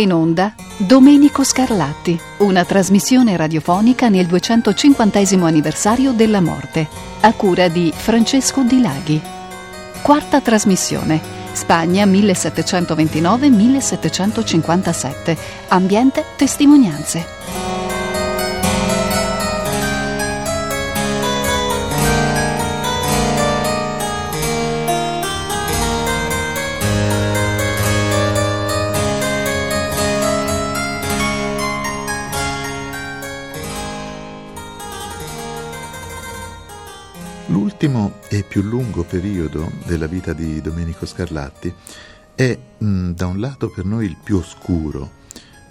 In onda Domenico Scarlatti, una trasmissione radiofonica nel 250 anniversario della morte, a cura di Francesco Di Laghi. Quarta trasmissione, Spagna 1729-1757, ambiente testimonianze. L'ultimo e più lungo periodo della vita di Domenico Scarlatti è mh, da un lato per noi il più oscuro,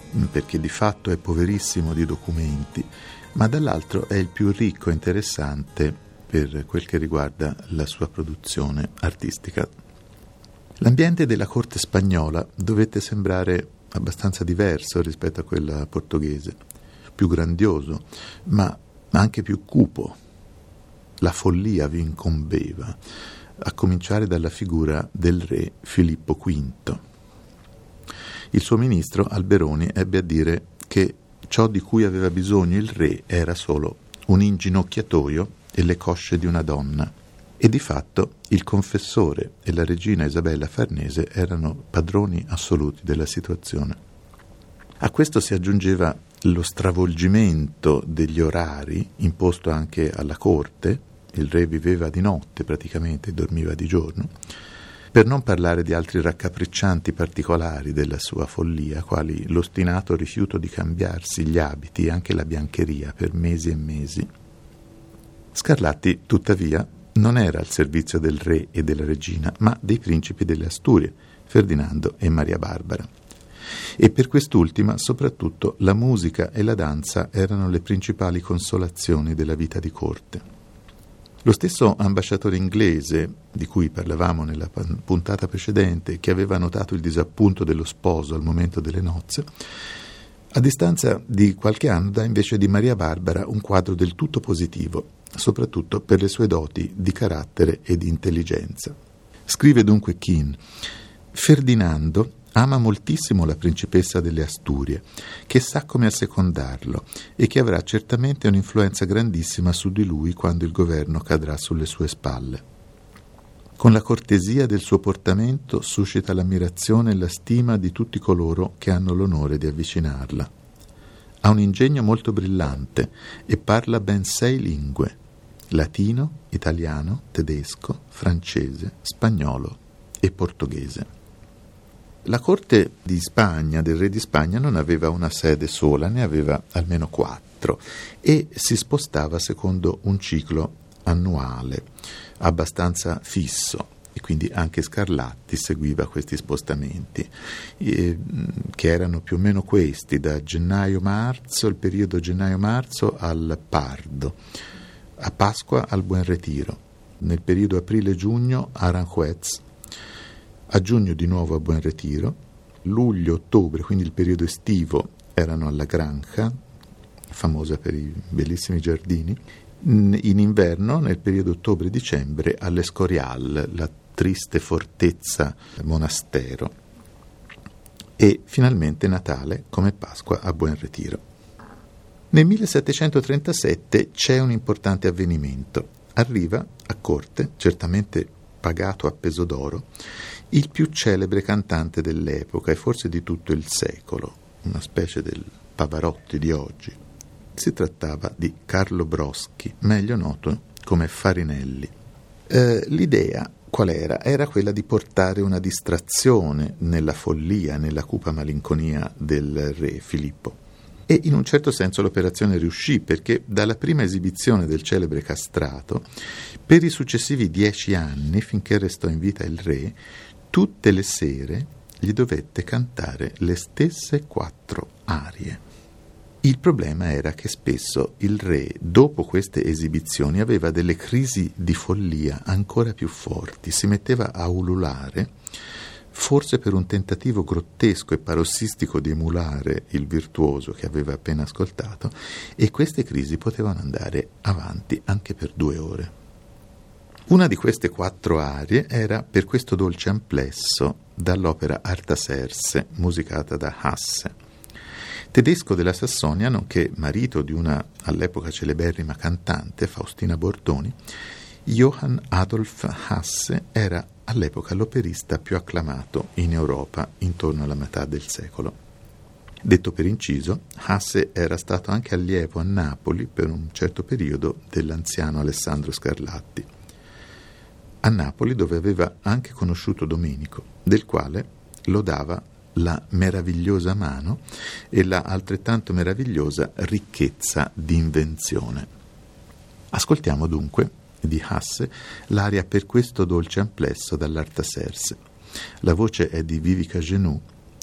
mh, perché di fatto è poverissimo di documenti, ma dall'altro è il più ricco e interessante per quel che riguarda la sua produzione artistica. L'ambiente della corte spagnola dovette sembrare abbastanza diverso rispetto a quella portoghese, più grandioso, ma anche più cupo, la follia vi incombeva, a cominciare dalla figura del re Filippo V. Il suo ministro Alberoni ebbe a dire che ciò di cui aveva bisogno il re era solo un inginocchiatoio e le cosce di una donna. E di fatto il confessore e la regina Isabella Farnese erano padroni assoluti della situazione. A questo si aggiungeva lo stravolgimento degli orari imposto anche alla corte, il re viveva di notte praticamente dormiva di giorno, per non parlare di altri raccapriccianti particolari della sua follia, quali l'ostinato rifiuto di cambiarsi gli abiti e anche la biancheria per mesi e mesi. Scarlatti, tuttavia, non era al servizio del re e della regina, ma dei principi delle Asturie, Ferdinando e Maria Barbara. E per quest'ultima, soprattutto, la musica e la danza erano le principali consolazioni della vita di corte. Lo stesso ambasciatore inglese, di cui parlavamo nella puntata precedente, che aveva notato il disappunto dello sposo al momento delle nozze, a distanza di qualche anno dà invece di Maria Barbara un quadro del tutto positivo, soprattutto per le sue doti di carattere e di intelligenza. Scrive dunque Keane, Ferdinando ama moltissimo la principessa delle Asturie, che sa come assecondarlo e che avrà certamente un'influenza grandissima su di lui quando il governo cadrà sulle sue spalle. Con la cortesia del suo portamento suscita l'ammirazione e la stima di tutti coloro che hanno l'onore di avvicinarla. Ha un ingegno molto brillante e parla ben sei lingue, latino, italiano, tedesco, francese, spagnolo e portoghese. La corte di Spagna, del re di Spagna, non aveva una sede sola, ne aveva almeno quattro e si spostava secondo un ciclo annuale abbastanza fisso e quindi anche Scarlatti seguiva questi spostamenti, eh, che erano più o meno questi, da gennaio-marzo, il periodo gennaio-marzo al Pardo, a Pasqua al Buen Retiro, nel periodo aprile-giugno Aranjuez, a giugno di nuovo a Buon Retiro, luglio, ottobre, quindi il periodo estivo, erano alla Granja, famosa per i bellissimi giardini, in inverno, nel periodo ottobre-dicembre, all'Escorial, la triste fortezza monastero, e finalmente Natale come Pasqua a Buon Retiro. Nel 1737 c'è un importante avvenimento. Arriva a corte, certamente pagato a peso d'oro, il più celebre cantante dell'epoca e forse di tutto il secolo, una specie del Pavarotti di oggi. Si trattava di Carlo Broschi, meglio noto come Farinelli. Eh, l'idea qual era? Era quella di portare una distrazione nella follia, nella cupa malinconia del re Filippo. E in un certo senso l'operazione riuscì perché dalla prima esibizione del celebre castrato, per i successivi dieci anni, finché restò in vita il re, tutte le sere gli dovette cantare le stesse quattro arie. Il problema era che spesso il re, dopo queste esibizioni, aveva delle crisi di follia ancora più forti, si metteva a ululare, forse per un tentativo grottesco e parossistico di emulare il virtuoso che aveva appena ascoltato, e queste crisi potevano andare avanti anche per due ore. Una di queste quattro arie era per questo dolce amplesso dall'opera Artaserse, musicata da Hasse. Tedesco della Sassonia, nonché marito di una all'epoca celeberrima cantante, Faustina Bordoni, Johann Adolf Hasse era all'epoca l'operista più acclamato in Europa intorno alla metà del secolo. Detto per inciso, Hasse era stato anche allievo a Napoli per un certo periodo dell'anziano Alessandro Scarlatti. A Napoli dove aveva anche conosciuto Domenico, del quale lodava la meravigliosa mano e la altrettanto meravigliosa ricchezza di invenzione. Ascoltiamo dunque di Hasse l'aria per questo dolce amplesso dall'Artaserse. La voce è di Vivica Genoux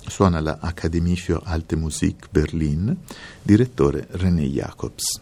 Suona la Akademie für Alte Musik Berlin, direttore René Jacobs.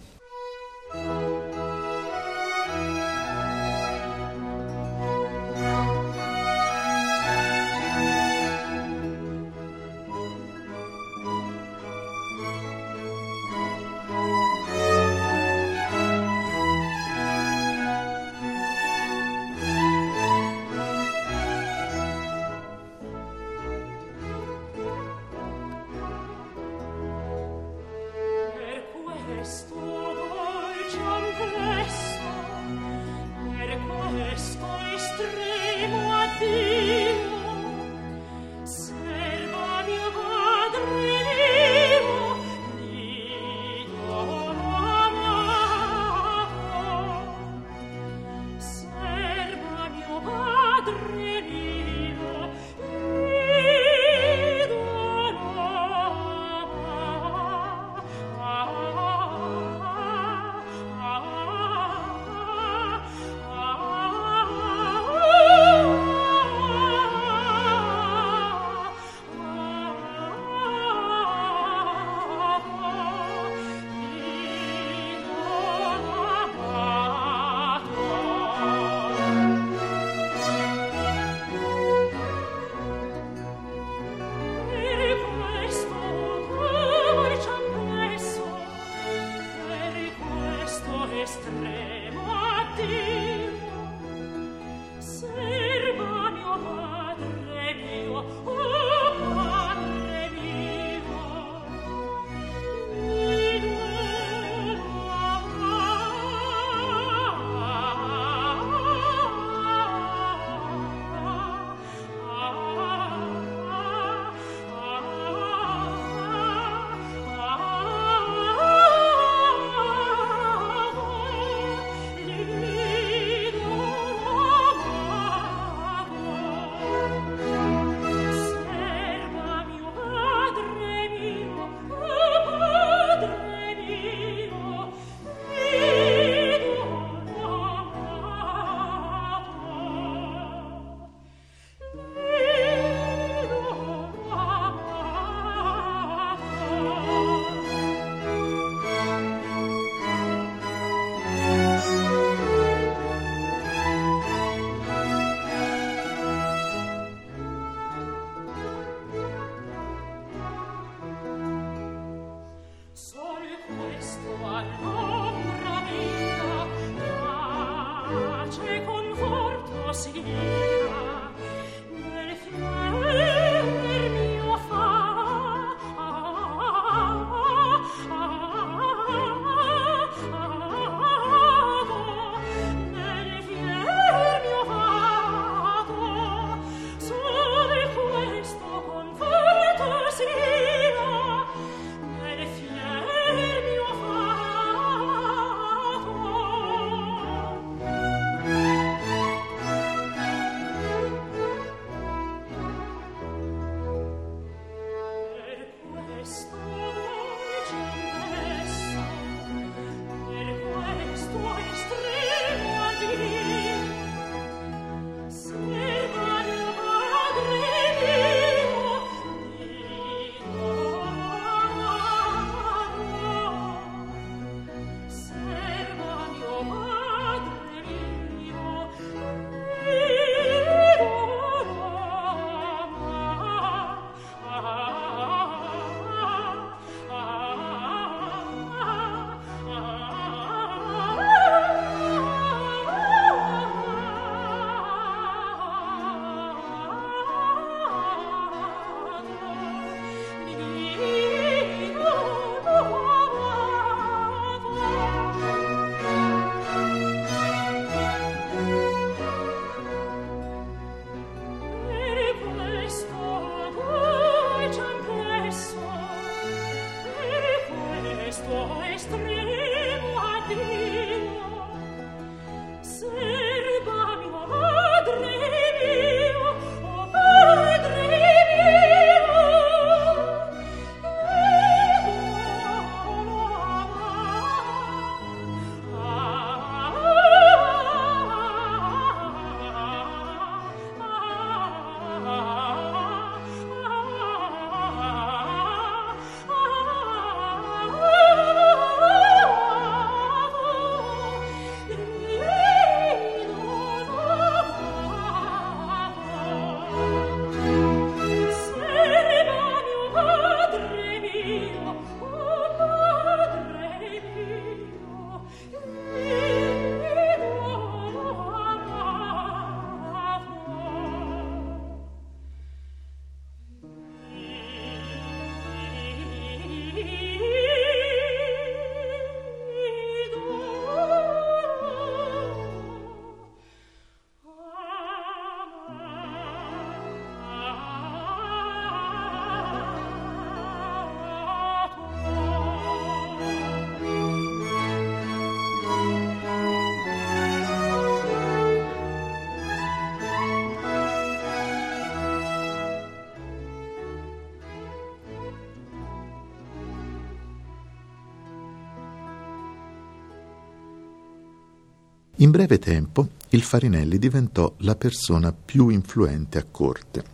In breve tempo il Farinelli diventò la persona più influente a corte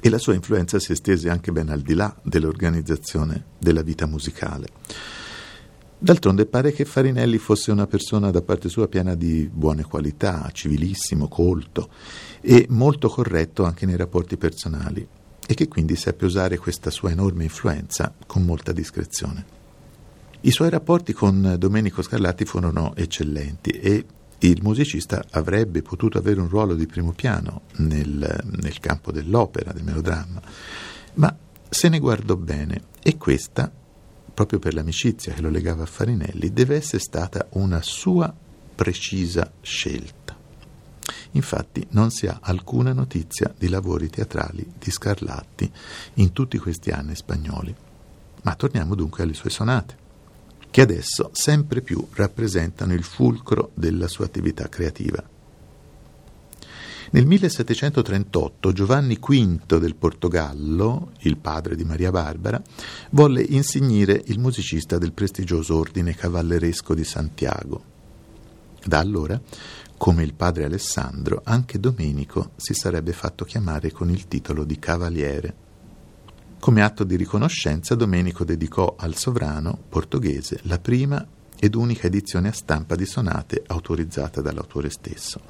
e la sua influenza si estese anche ben al di là dell'organizzazione della vita musicale. D'altronde pare che Farinelli fosse una persona da parte sua piena di buone qualità, civilissimo, colto e molto corretto anche nei rapporti personali e che quindi seppe usare questa sua enorme influenza con molta discrezione. I suoi rapporti con Domenico Scarlatti furono eccellenti e il musicista avrebbe potuto avere un ruolo di primo piano nel, nel campo dell'opera, del melodramma, ma se ne guardò bene e questa, proprio per l'amicizia che lo legava a Farinelli, deve essere stata una sua precisa scelta. Infatti non si ha alcuna notizia di lavori teatrali di Scarlatti in tutti questi anni spagnoli. Ma torniamo dunque alle sue sonate che adesso sempre più rappresentano il fulcro della sua attività creativa. Nel 1738 Giovanni V del Portogallo, il padre di Maria Barbara, volle insignire il musicista del prestigioso ordine cavalleresco di Santiago. Da allora, come il padre Alessandro, anche Domenico si sarebbe fatto chiamare con il titolo di cavaliere. Come atto di riconoscenza, Domenico dedicò al sovrano portoghese la prima ed unica edizione a stampa di sonate autorizzata dall'autore stesso.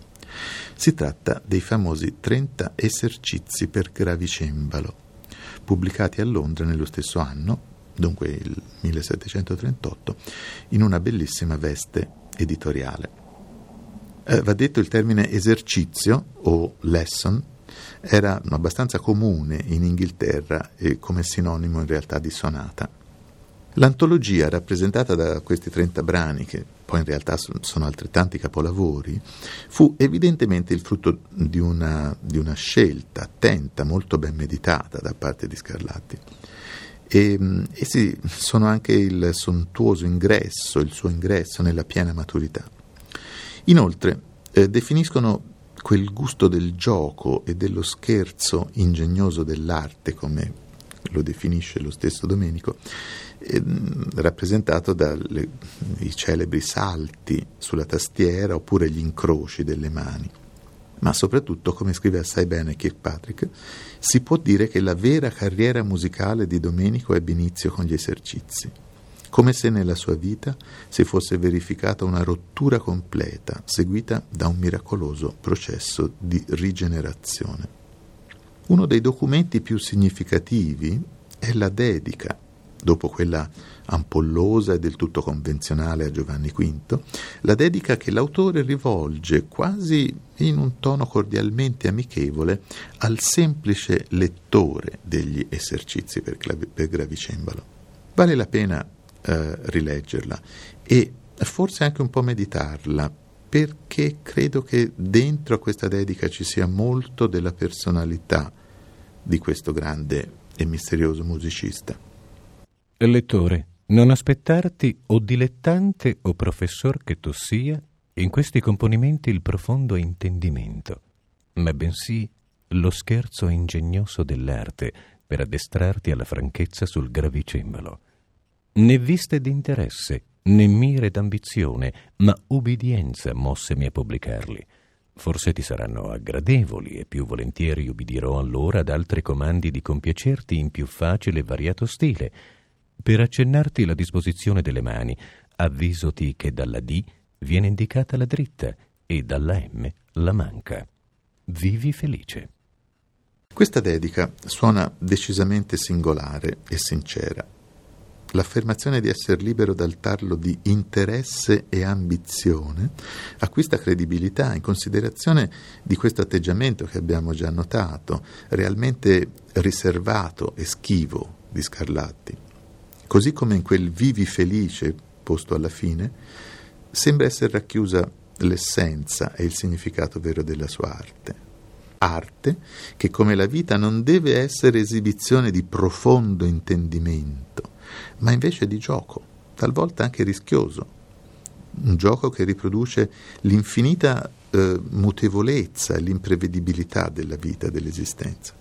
Si tratta dei famosi 30 esercizi per gravicembalo, pubblicati a Londra nello stesso anno, dunque il 1738, in una bellissima veste editoriale. Eh, va detto il termine esercizio o lesson era abbastanza comune in Inghilterra e come sinonimo in realtà di sonata. L'antologia rappresentata da questi 30 brani, che poi in realtà sono altrettanti capolavori, fu evidentemente il frutto di una, di una scelta attenta, molto ben meditata da parte di Scarlatti. E, essi sono anche il sontuoso ingresso, il suo ingresso nella piena maturità. Inoltre eh, definiscono quel gusto del gioco e dello scherzo ingegnoso dell'arte, come lo definisce lo stesso Domenico, eh, rappresentato dai celebri salti sulla tastiera oppure gli incroci delle mani. Ma soprattutto, come scrive assai bene Kirkpatrick, si può dire che la vera carriera musicale di Domenico ebbe inizio con gli esercizi come se nella sua vita si fosse verificata una rottura completa, seguita da un miracoloso processo di rigenerazione. Uno dei documenti più significativi è la dedica, dopo quella ampollosa e del tutto convenzionale a Giovanni V, la dedica che l'autore rivolge quasi in un tono cordialmente amichevole al semplice lettore degli esercizi per, clav- per gravicembalo. Vale la pena eh, rileggerla e forse anche un po' meditarla, perché credo che dentro a questa dedica ci sia molto della personalità di questo grande e misterioso musicista. Lettore, non aspettarti o dilettante o professor che tu sia in questi componimenti il profondo intendimento, ma bensì lo scherzo ingegnoso dell'arte per addestrarti alla franchezza sul gravicembalo né viste d'interesse, né mire d'ambizione, ma ubbidienza mossemi a pubblicarli. Forse ti saranno aggradevoli e più volentieri ubbidirò allora ad altri comandi di compiacerti in più facile e variato stile. Per accennarti la disposizione delle mani, avvisoti che dalla D viene indicata la dritta e dalla M la manca. Vivi felice. Questa dedica suona decisamente singolare e sincera l'affermazione di essere libero dal tarlo di interesse e ambizione acquista credibilità in considerazione di questo atteggiamento che abbiamo già notato, realmente riservato e schivo di Scarlatti. Così come in quel vivi felice posto alla fine, sembra essere racchiusa l'essenza e il significato vero della sua arte. Arte che come la vita non deve essere esibizione di profondo intendimento, ma invece di gioco, talvolta anche rischioso. Un gioco che riproduce l'infinita eh, mutevolezza e l'imprevedibilità della vita, dell'esistenza.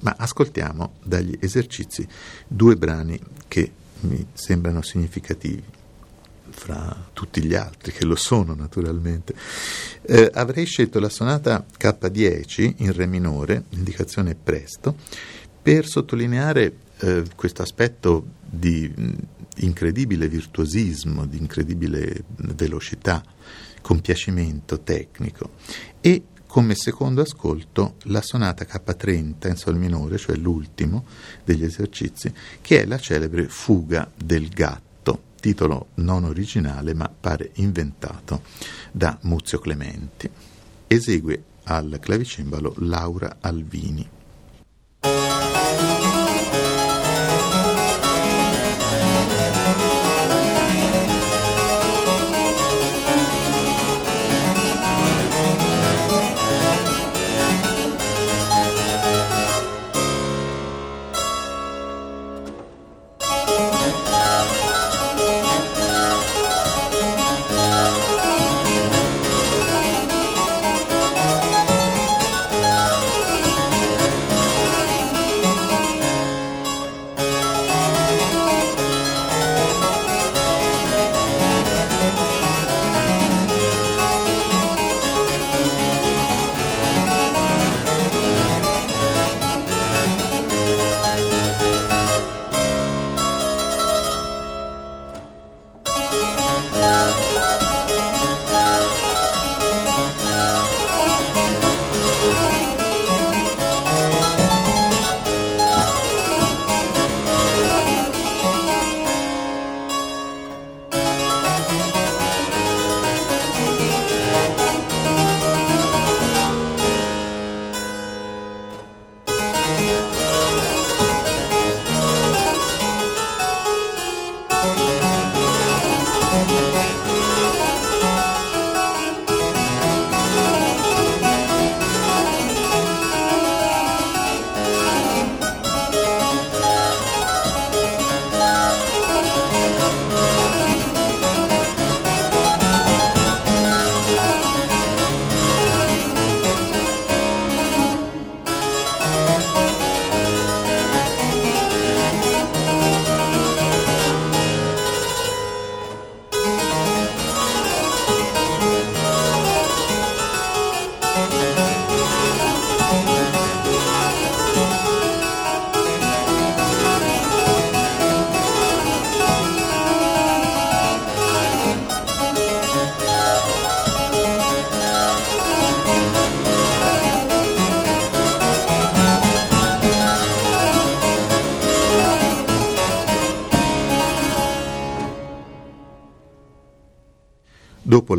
Ma ascoltiamo dagli esercizi due brani che mi sembrano significativi. fra tutti gli altri che lo sono naturalmente. Eh, avrei scelto la sonata K10 in Re minore, indicazione presto, per sottolineare eh, questo aspetto di incredibile virtuosismo, di incredibile velocità, compiacimento tecnico e come secondo ascolto la sonata K30 in Sol minore, cioè l'ultimo degli esercizi, che è la celebre Fuga del gatto, titolo non originale ma pare inventato da Muzio Clementi. Esegue al clavicembalo Laura Alvini.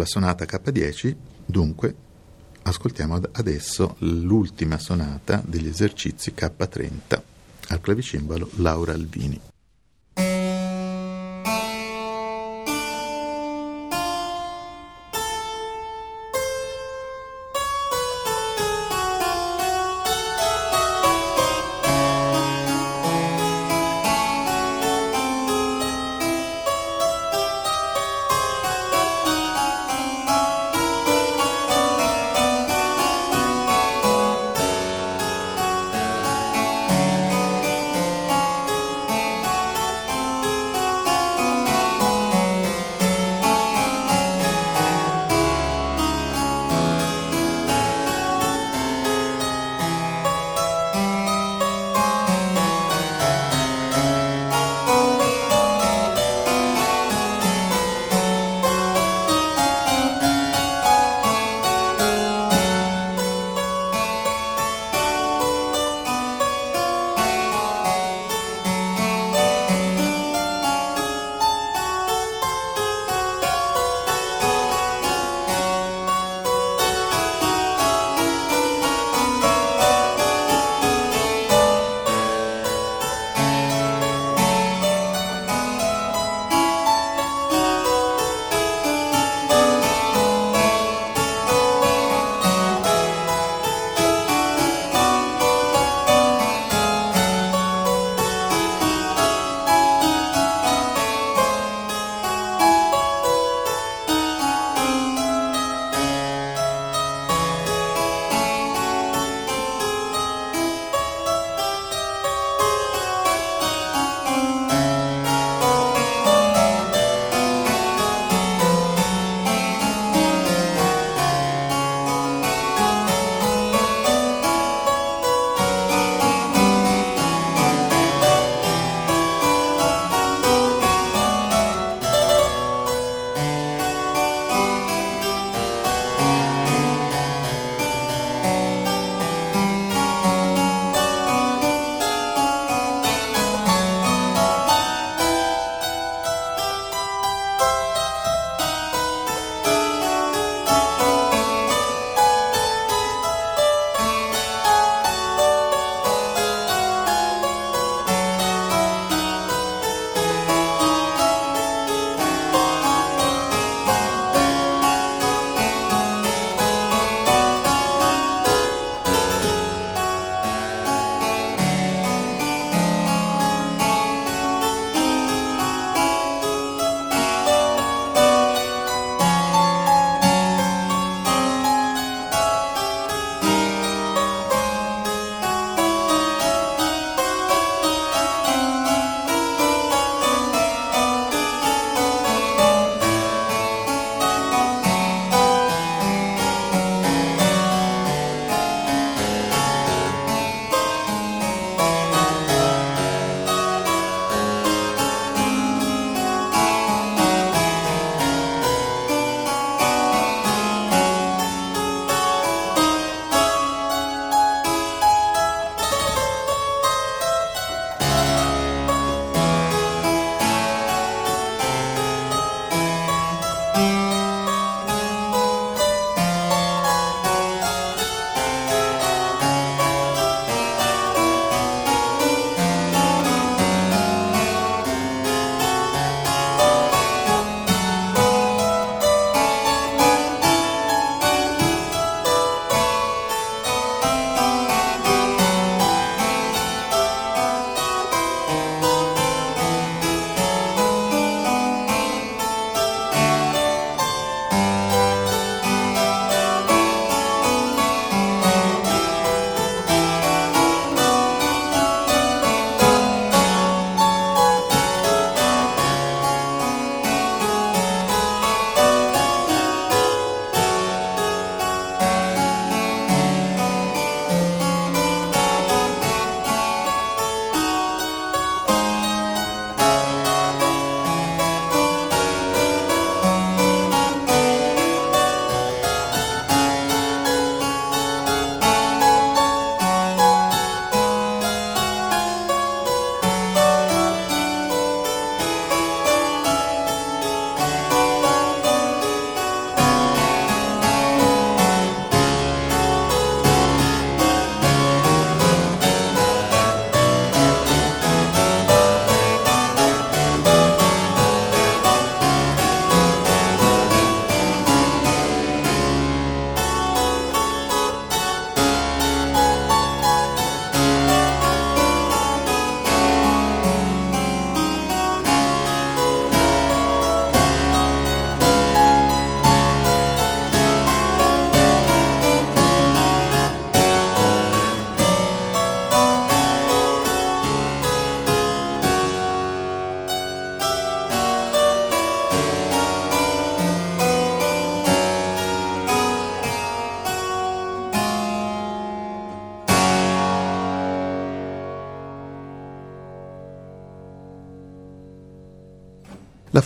Sonata K10, dunque, ascoltiamo adesso l'ultima sonata degli esercizi K30 al clavicembalo Laura Alvini.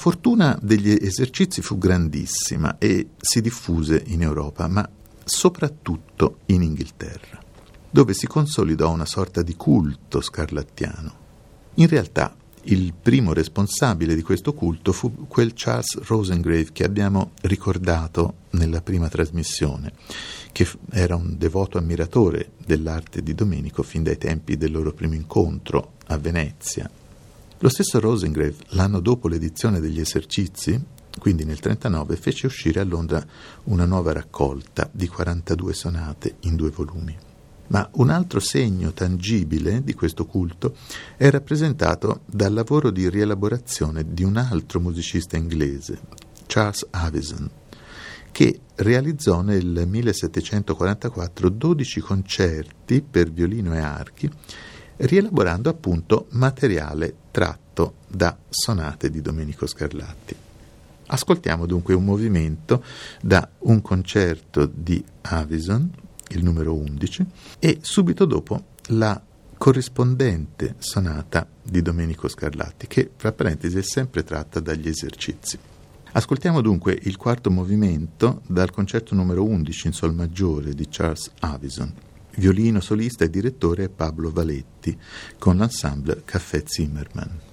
Fortuna degli esercizi fu grandissima e si diffuse in Europa, ma soprattutto in Inghilterra, dove si consolidò una sorta di culto scarlattiano. In realtà il primo responsabile di questo culto fu quel Charles Rosengrave che abbiamo ricordato nella prima trasmissione, che era un devoto ammiratore dell'arte di Domenico fin dai tempi del loro primo incontro a Venezia. Lo stesso Rosengrave, l'anno dopo l'edizione degli esercizi, quindi nel 1939, fece uscire a Londra una nuova raccolta di 42 sonate in due volumi. Ma un altro segno tangibile di questo culto è rappresentato dal lavoro di rielaborazione di un altro musicista inglese, Charles Avison, che realizzò nel 1744 12 concerti per violino e archi, rielaborando appunto materiale tratto da sonate di Domenico Scarlatti. Ascoltiamo dunque un movimento da un concerto di Avison il numero 11, e subito dopo la corrispondente sonata di Domenico Scarlatti, che fra parentesi è sempre tratta dagli esercizi. Ascoltiamo dunque il quarto movimento dal concerto numero 11 in Sol maggiore di Charles Avison. Violino solista e direttore è Pablo Valetti con l'ensemble Caffè Zimmermann.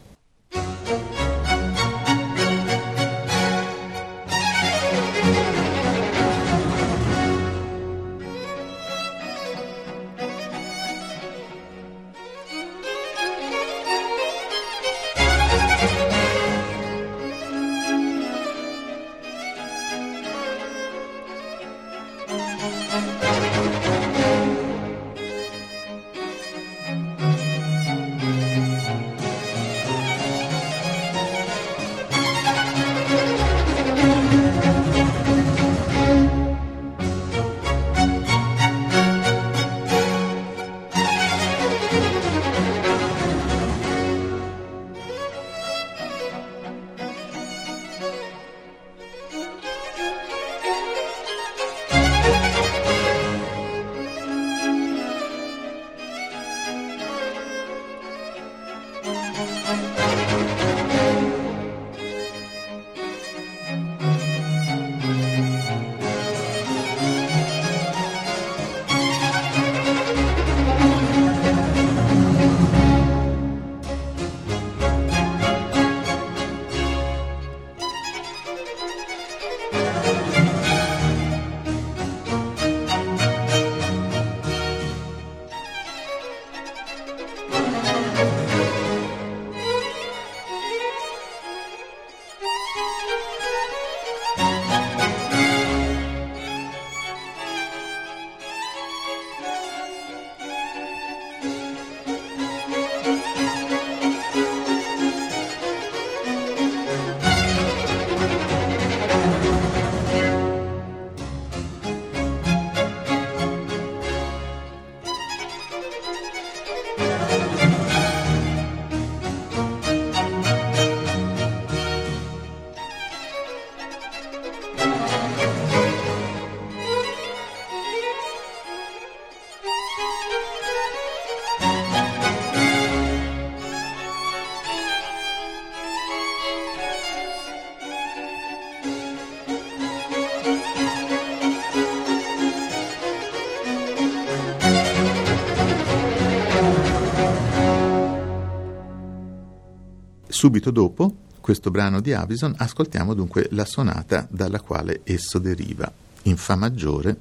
Subito dopo questo brano di Avison ascoltiamo dunque la sonata dalla quale esso deriva, in Fa maggiore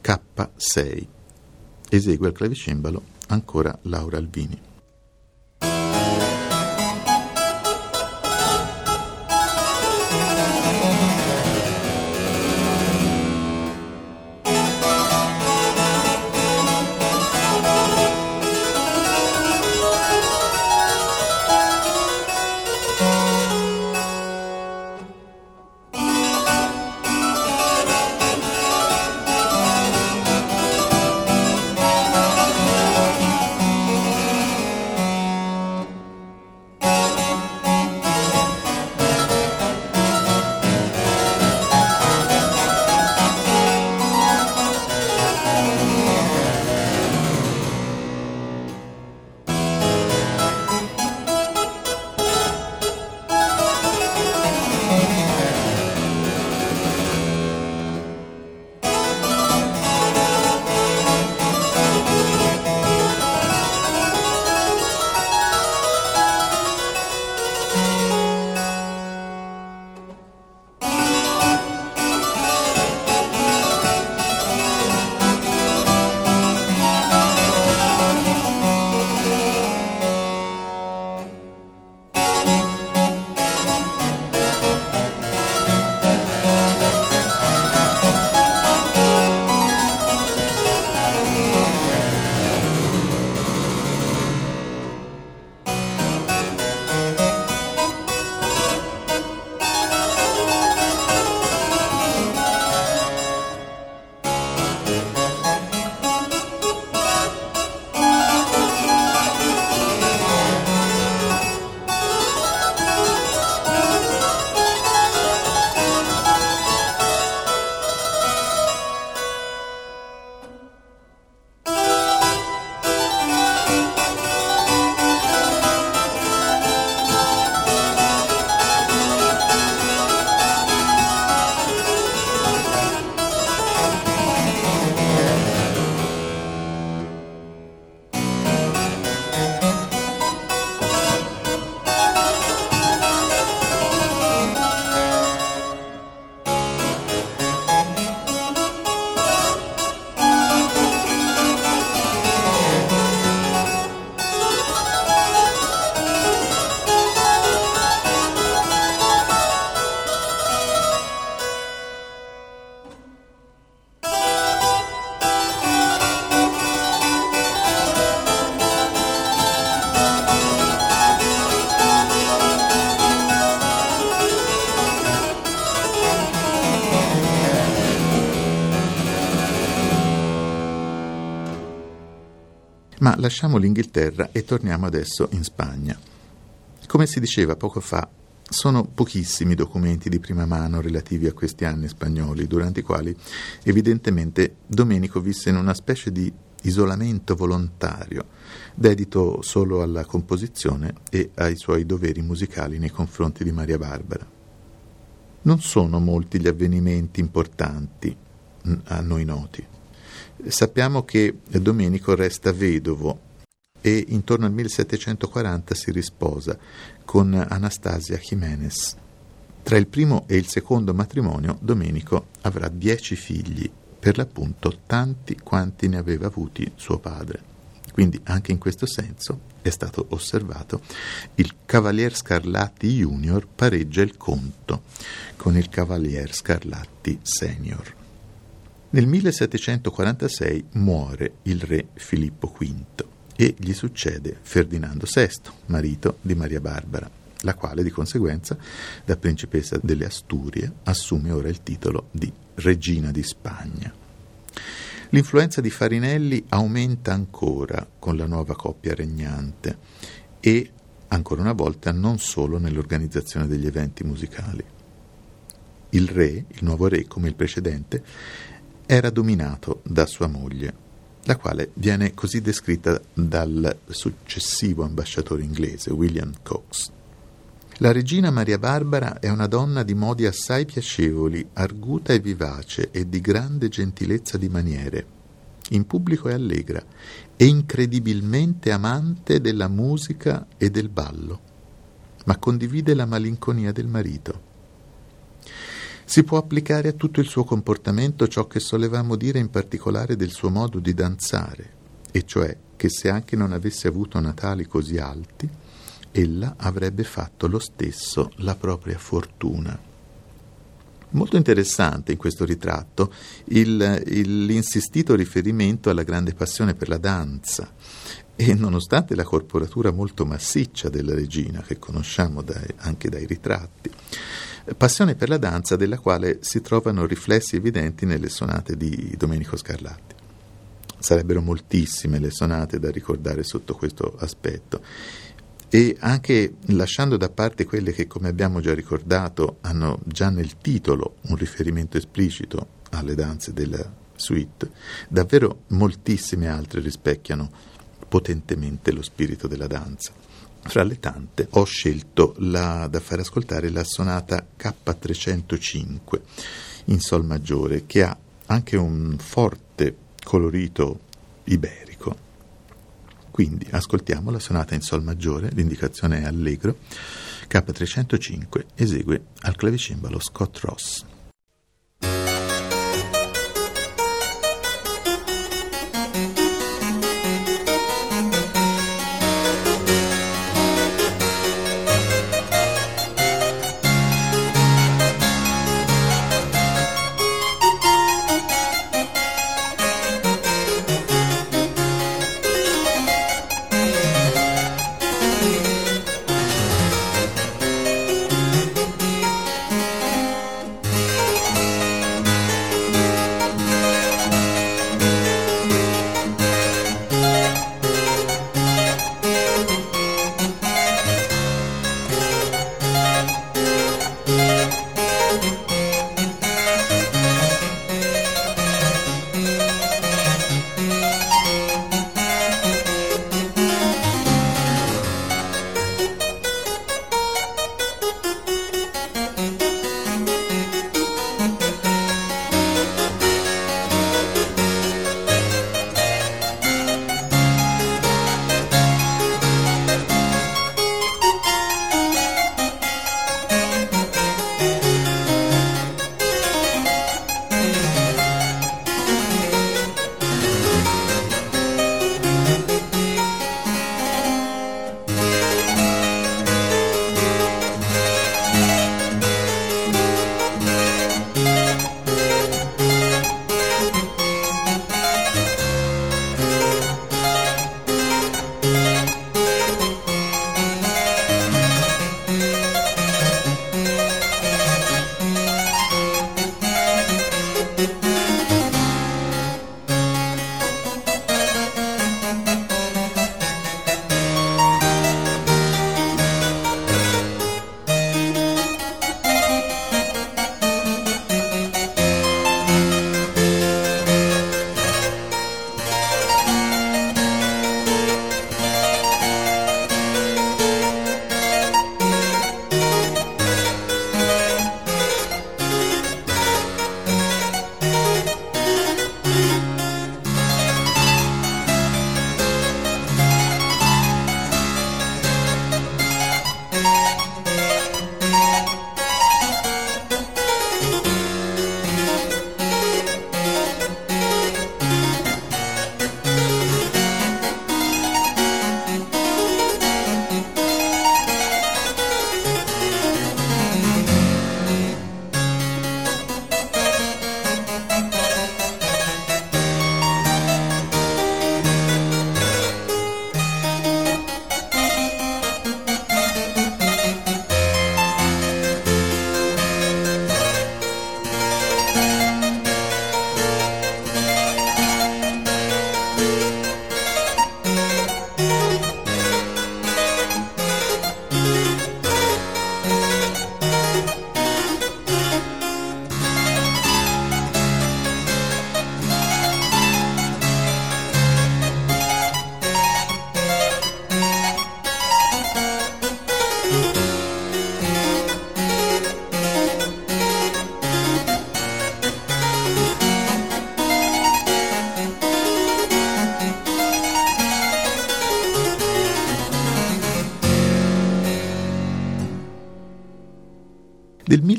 K6. Esegue al clavicembalo ancora Laura Albini. Lasciamo l'Inghilterra e torniamo adesso in Spagna. Come si diceva poco fa, sono pochissimi documenti di prima mano relativi a questi anni spagnoli, durante i quali evidentemente Domenico visse in una specie di isolamento volontario, dedito solo alla composizione e ai suoi doveri musicali nei confronti di Maria Barbara. Non sono molti gli avvenimenti importanti a noi noti. Sappiamo che Domenico resta vedovo e intorno al 1740 si risposa con Anastasia Jiménez. Tra il primo e il secondo matrimonio Domenico avrà dieci figli, per l'appunto tanti quanti ne aveva avuti suo padre. Quindi anche in questo senso è stato osservato il Cavalier Scarlatti Junior pareggia il conto con il Cavalier Scarlatti Senior. Nel 1746 muore il re Filippo V e gli succede Ferdinando VI, marito di Maria Barbara, la quale di conseguenza, da principessa delle Asturie, assume ora il titolo di regina di Spagna. L'influenza di Farinelli aumenta ancora con la nuova coppia regnante e, ancora una volta, non solo nell'organizzazione degli eventi musicali. Il re, il nuovo re come il precedente, era dominato da sua moglie, la quale viene così descritta dal successivo ambasciatore inglese William Cox. La regina Maria Barbara è una donna di modi assai piacevoli, arguta e vivace e di grande gentilezza di maniere. In pubblico è allegra e incredibilmente amante della musica e del ballo, ma condivide la malinconia del marito. Si può applicare a tutto il suo comportamento ciò che solevamo dire in particolare del suo modo di danzare, e cioè che se anche non avesse avuto natali così alti, ella avrebbe fatto lo stesso la propria fortuna. Molto interessante in questo ritratto il, il, l'insistito riferimento alla grande passione per la danza e nonostante la corporatura molto massiccia della regina, che conosciamo dai, anche dai ritratti, passione per la danza della quale si trovano riflessi evidenti nelle sonate di Domenico Scarlatti. Sarebbero moltissime le sonate da ricordare sotto questo aspetto e anche lasciando da parte quelle che, come abbiamo già ricordato, hanno già nel titolo un riferimento esplicito alle danze della suite, davvero moltissime altre rispecchiano potentemente lo spirito della danza. Fra le tante ho scelto la, da fare ascoltare la sonata K305 in Sol maggiore, che ha anche un forte colorito iberico. Quindi ascoltiamo la sonata in Sol maggiore, l'indicazione è allegro. K305 esegue al clavicembalo Scott Ross.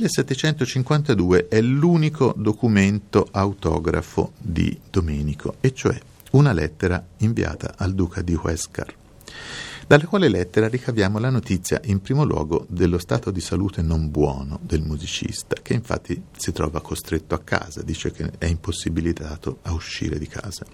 1752 è l'unico documento autografo di Domenico, e cioè una lettera inviata al duca di Huescar, dalla quale lettera ricaviamo la notizia in primo luogo dello stato di salute non buono del musicista, che infatti si trova costretto a casa, dice che è impossibilitato a uscire di casa.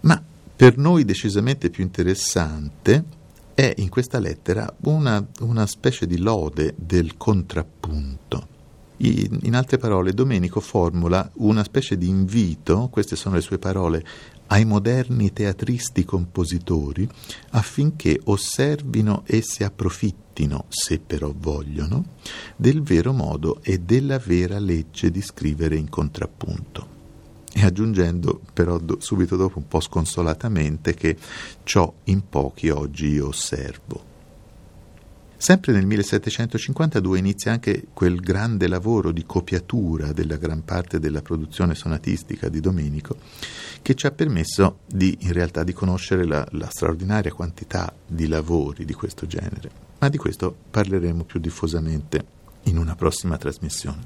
Ma per noi decisamente più interessante è in questa lettera una, una specie di lode del contrappunto. In, altre parole, Domenico formula una specie di invito, queste sono le sue parole, ai moderni teatristi compositori affinché osservino e si approfittino, se però vogliono, del vero modo e della vera legge di scrivere in contrappunto. E aggiungendo però do, subito dopo un po' sconsolatamente che ciò in pochi oggi io osservo. Sempre nel 1752 inizia anche quel grande lavoro di copiatura della gran parte della produzione sonatistica di Domenico, che ci ha permesso di, in realtà di conoscere la, la straordinaria quantità di lavori di questo genere. Ma di questo parleremo più diffusamente in una prossima trasmissione.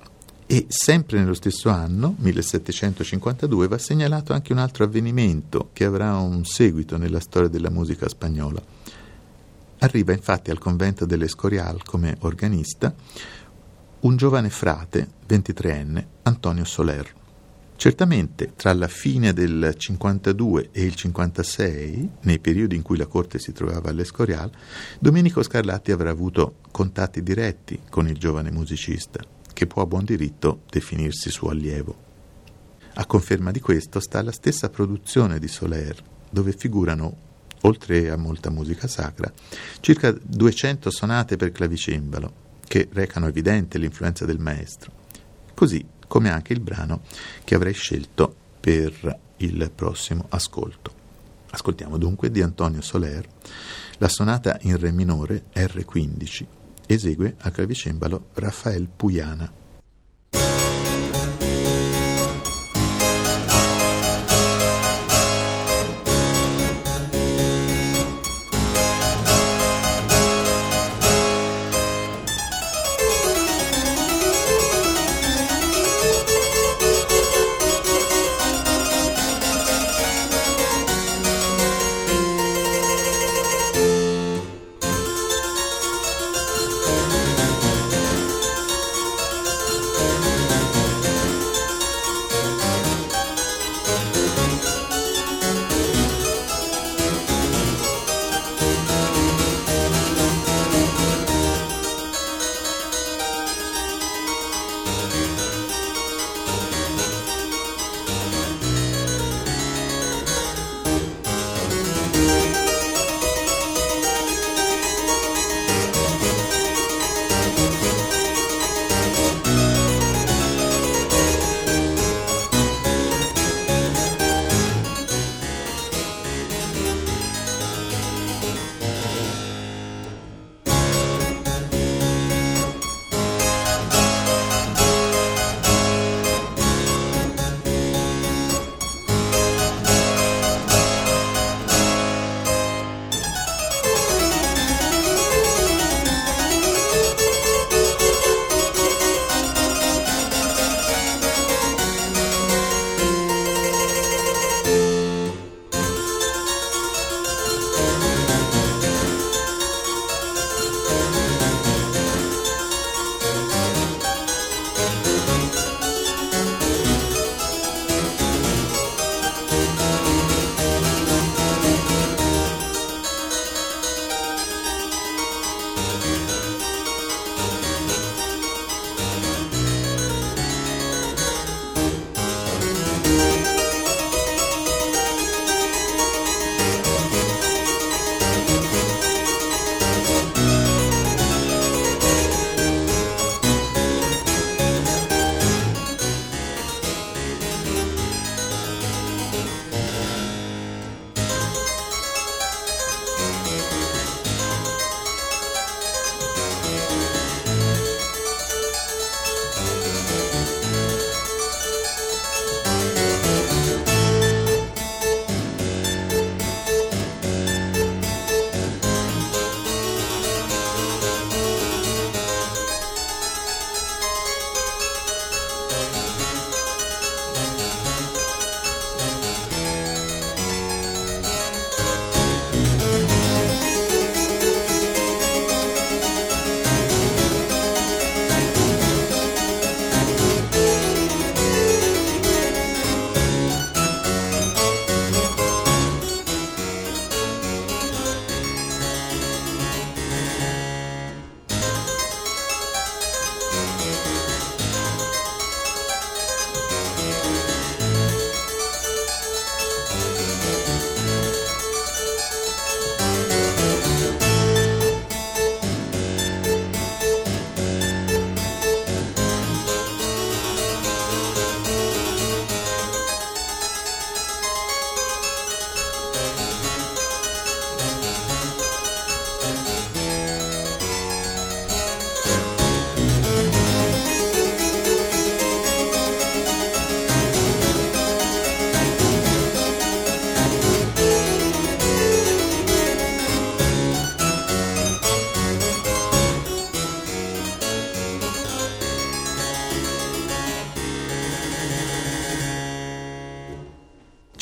E sempre nello stesso anno, 1752, va segnalato anche un altro avvenimento che avrà un seguito nella storia della musica spagnola. Arriva infatti al convento dell'Escorial come organista un giovane frate, 23enne, Antonio Soler. Certamente tra la fine del 52 e il 56, nei periodi in cui la corte si trovava all'Escorial, Domenico Scarlatti avrà avuto contatti diretti con il giovane musicista, che può a buon diritto definirsi suo allievo. A conferma di questo sta la stessa produzione di Soler, dove figurano oltre a molta musica sacra, circa 200 sonate per clavicembalo, che recano evidente l'influenza del maestro, così come anche il brano che avrei scelto per il prossimo ascolto. Ascoltiamo dunque di Antonio Soler la sonata in Re minore R15, esegue al clavicembalo Raffaele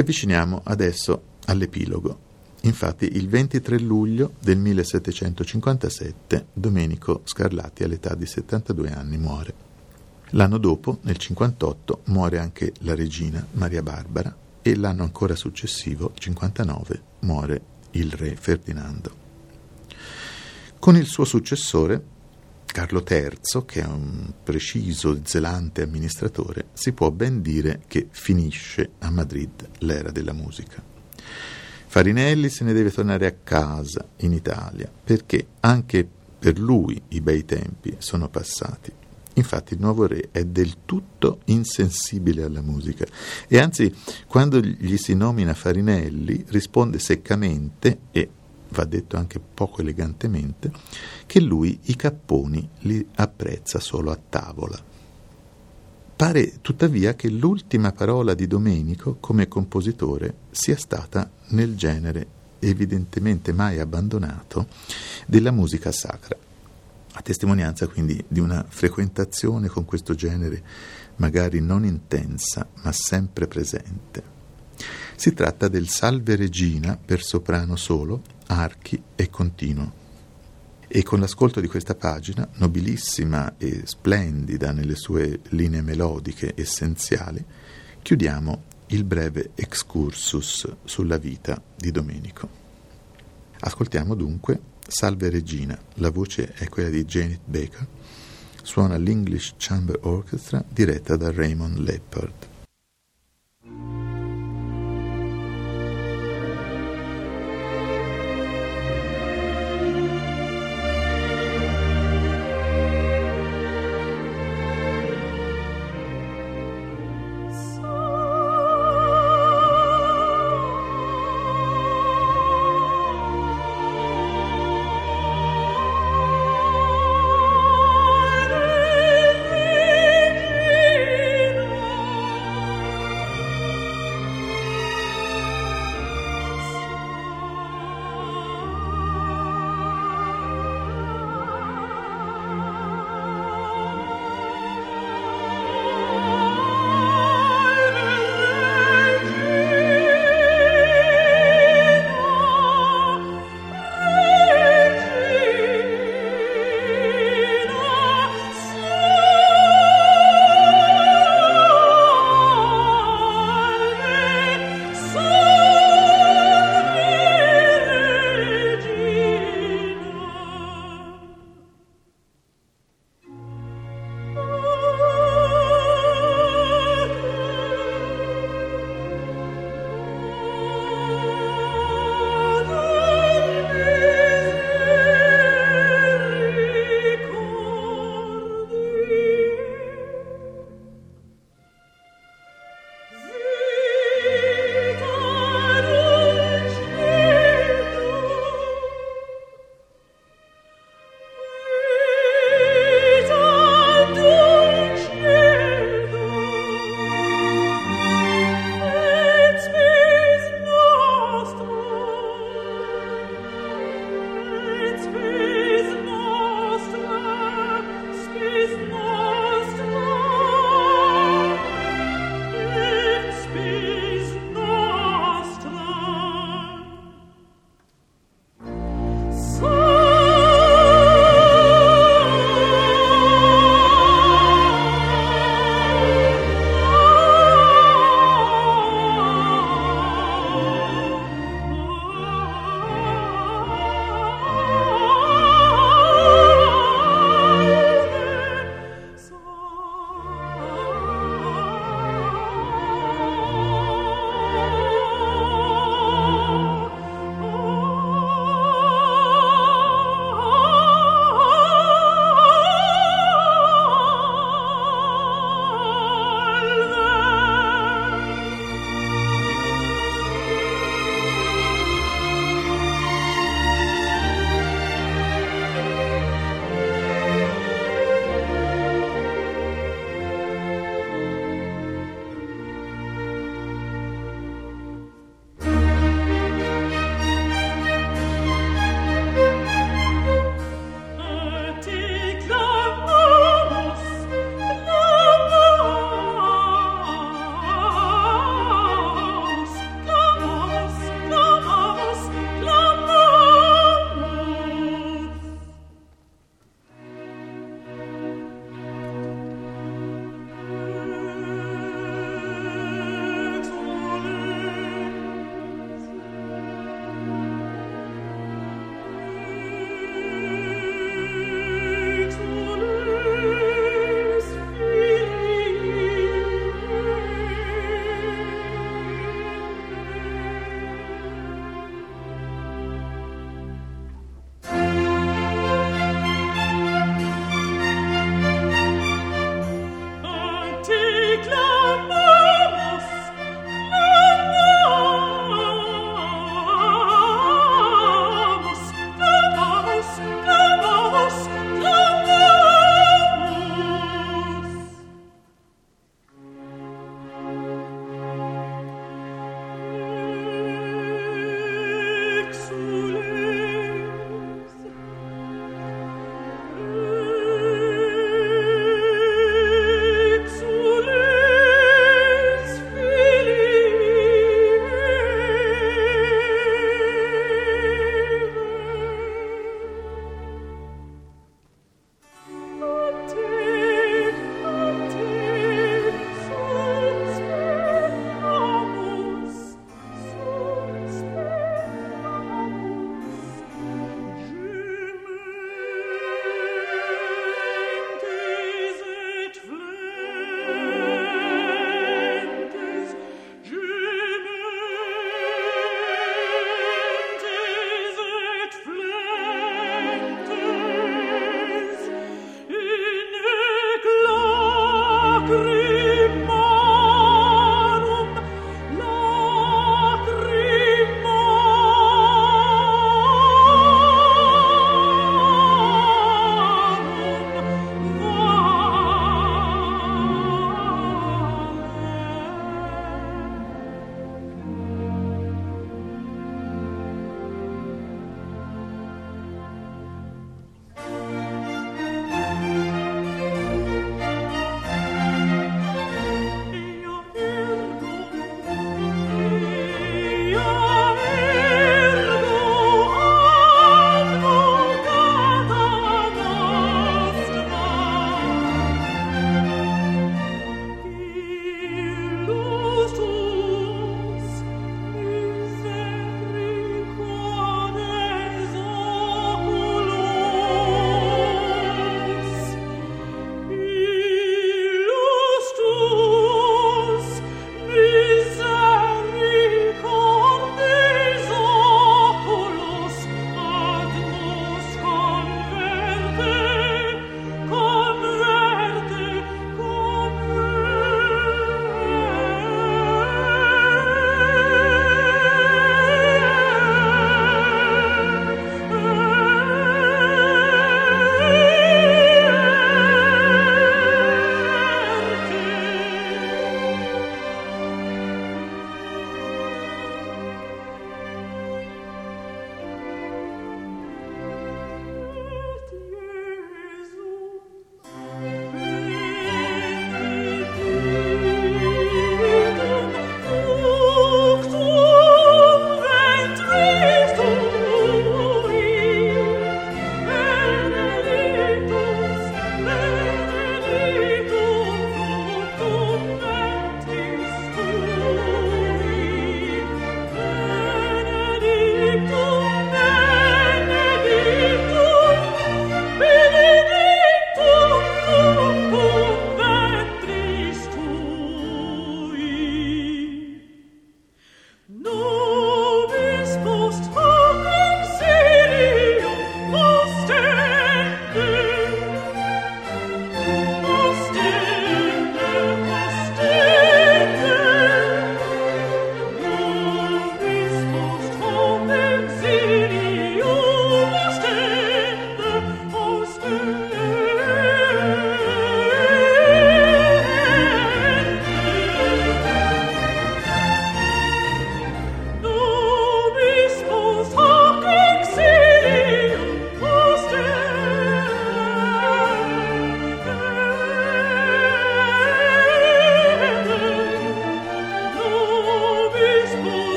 Avviciniamo adesso all'epilogo. Infatti il 23 luglio del 1757 Domenico Scarlatti all'età di 72 anni muore. L'anno dopo, nel 58, muore anche la regina Maria Barbara e l'anno ancora successivo, 59, muore il re Ferdinando. Con il suo successore, Carlo III, che è un preciso e zelante amministratore, si può ben dire che finisce a Madrid l'era della musica. Farinelli se ne deve tornare a casa, in Italia, perché anche per lui i bei tempi sono passati. Infatti il nuovo re è del tutto insensibile alla musica e anzi quando gli si nomina Farinelli risponde seccamente e va detto anche poco elegantemente che lui i capponi li apprezza solo a tavola. Pare tuttavia che l'ultima parola di Domenico come compositore sia stata nel genere evidentemente mai abbandonato della musica sacra, a testimonianza quindi di una frequentazione con questo genere magari non intensa ma sempre presente. Si tratta del Salve Regina per soprano solo, archi e continuo e con l'ascolto di questa pagina, nobilissima e splendida nelle sue linee melodiche essenziali, chiudiamo il breve excursus sulla vita di Domenico. Ascoltiamo dunque Salve Regina, la voce è quella di Janet Baker, suona l'English Chamber Orchestra diretta da Raymond Leppard.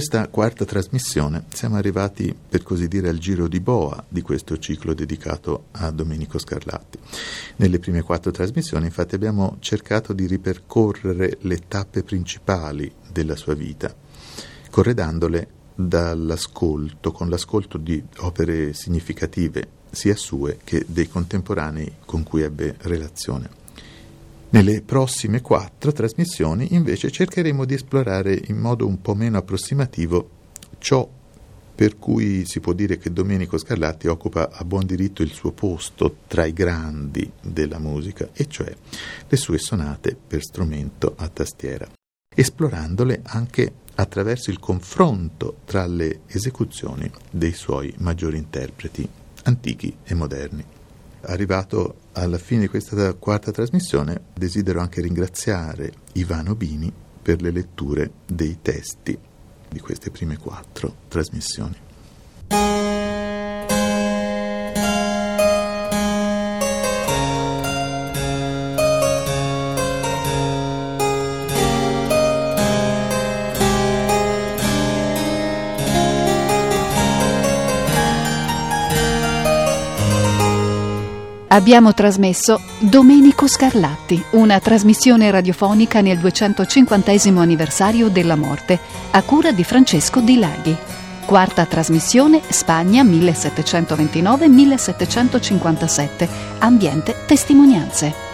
Questa quarta trasmissione siamo arrivati, per così dire, al giro di boa di questo ciclo dedicato a Domenico Scarlatti. Nelle prime quattro trasmissioni, infatti, abbiamo cercato di ripercorrere le tappe principali della sua vita, corredandole dall'ascolto, con l'ascolto di opere significative, sia sue che dei contemporanei con cui ebbe relazione. Nelle prossime quattro trasmissioni invece cercheremo di esplorare in modo un po' meno approssimativo ciò per cui si può dire che Domenico Scarlatti occupa a buon diritto il suo posto tra i grandi della musica, e cioè le sue sonate per strumento a tastiera, esplorandole anche attraverso il confronto tra le esecuzioni dei suoi maggiori interpreti, antichi e moderni. Arrivato alla fine di questa quarta trasmissione, desidero anche ringraziare Ivano Bini per le letture dei testi di queste prime quattro trasmissioni. Abbiamo trasmesso Domenico Scarlatti, una trasmissione radiofonica nel 250 anniversario della morte, a cura di Francesco Di Laghi. Quarta trasmissione Spagna 1729-1757. Ambiente testimonianze.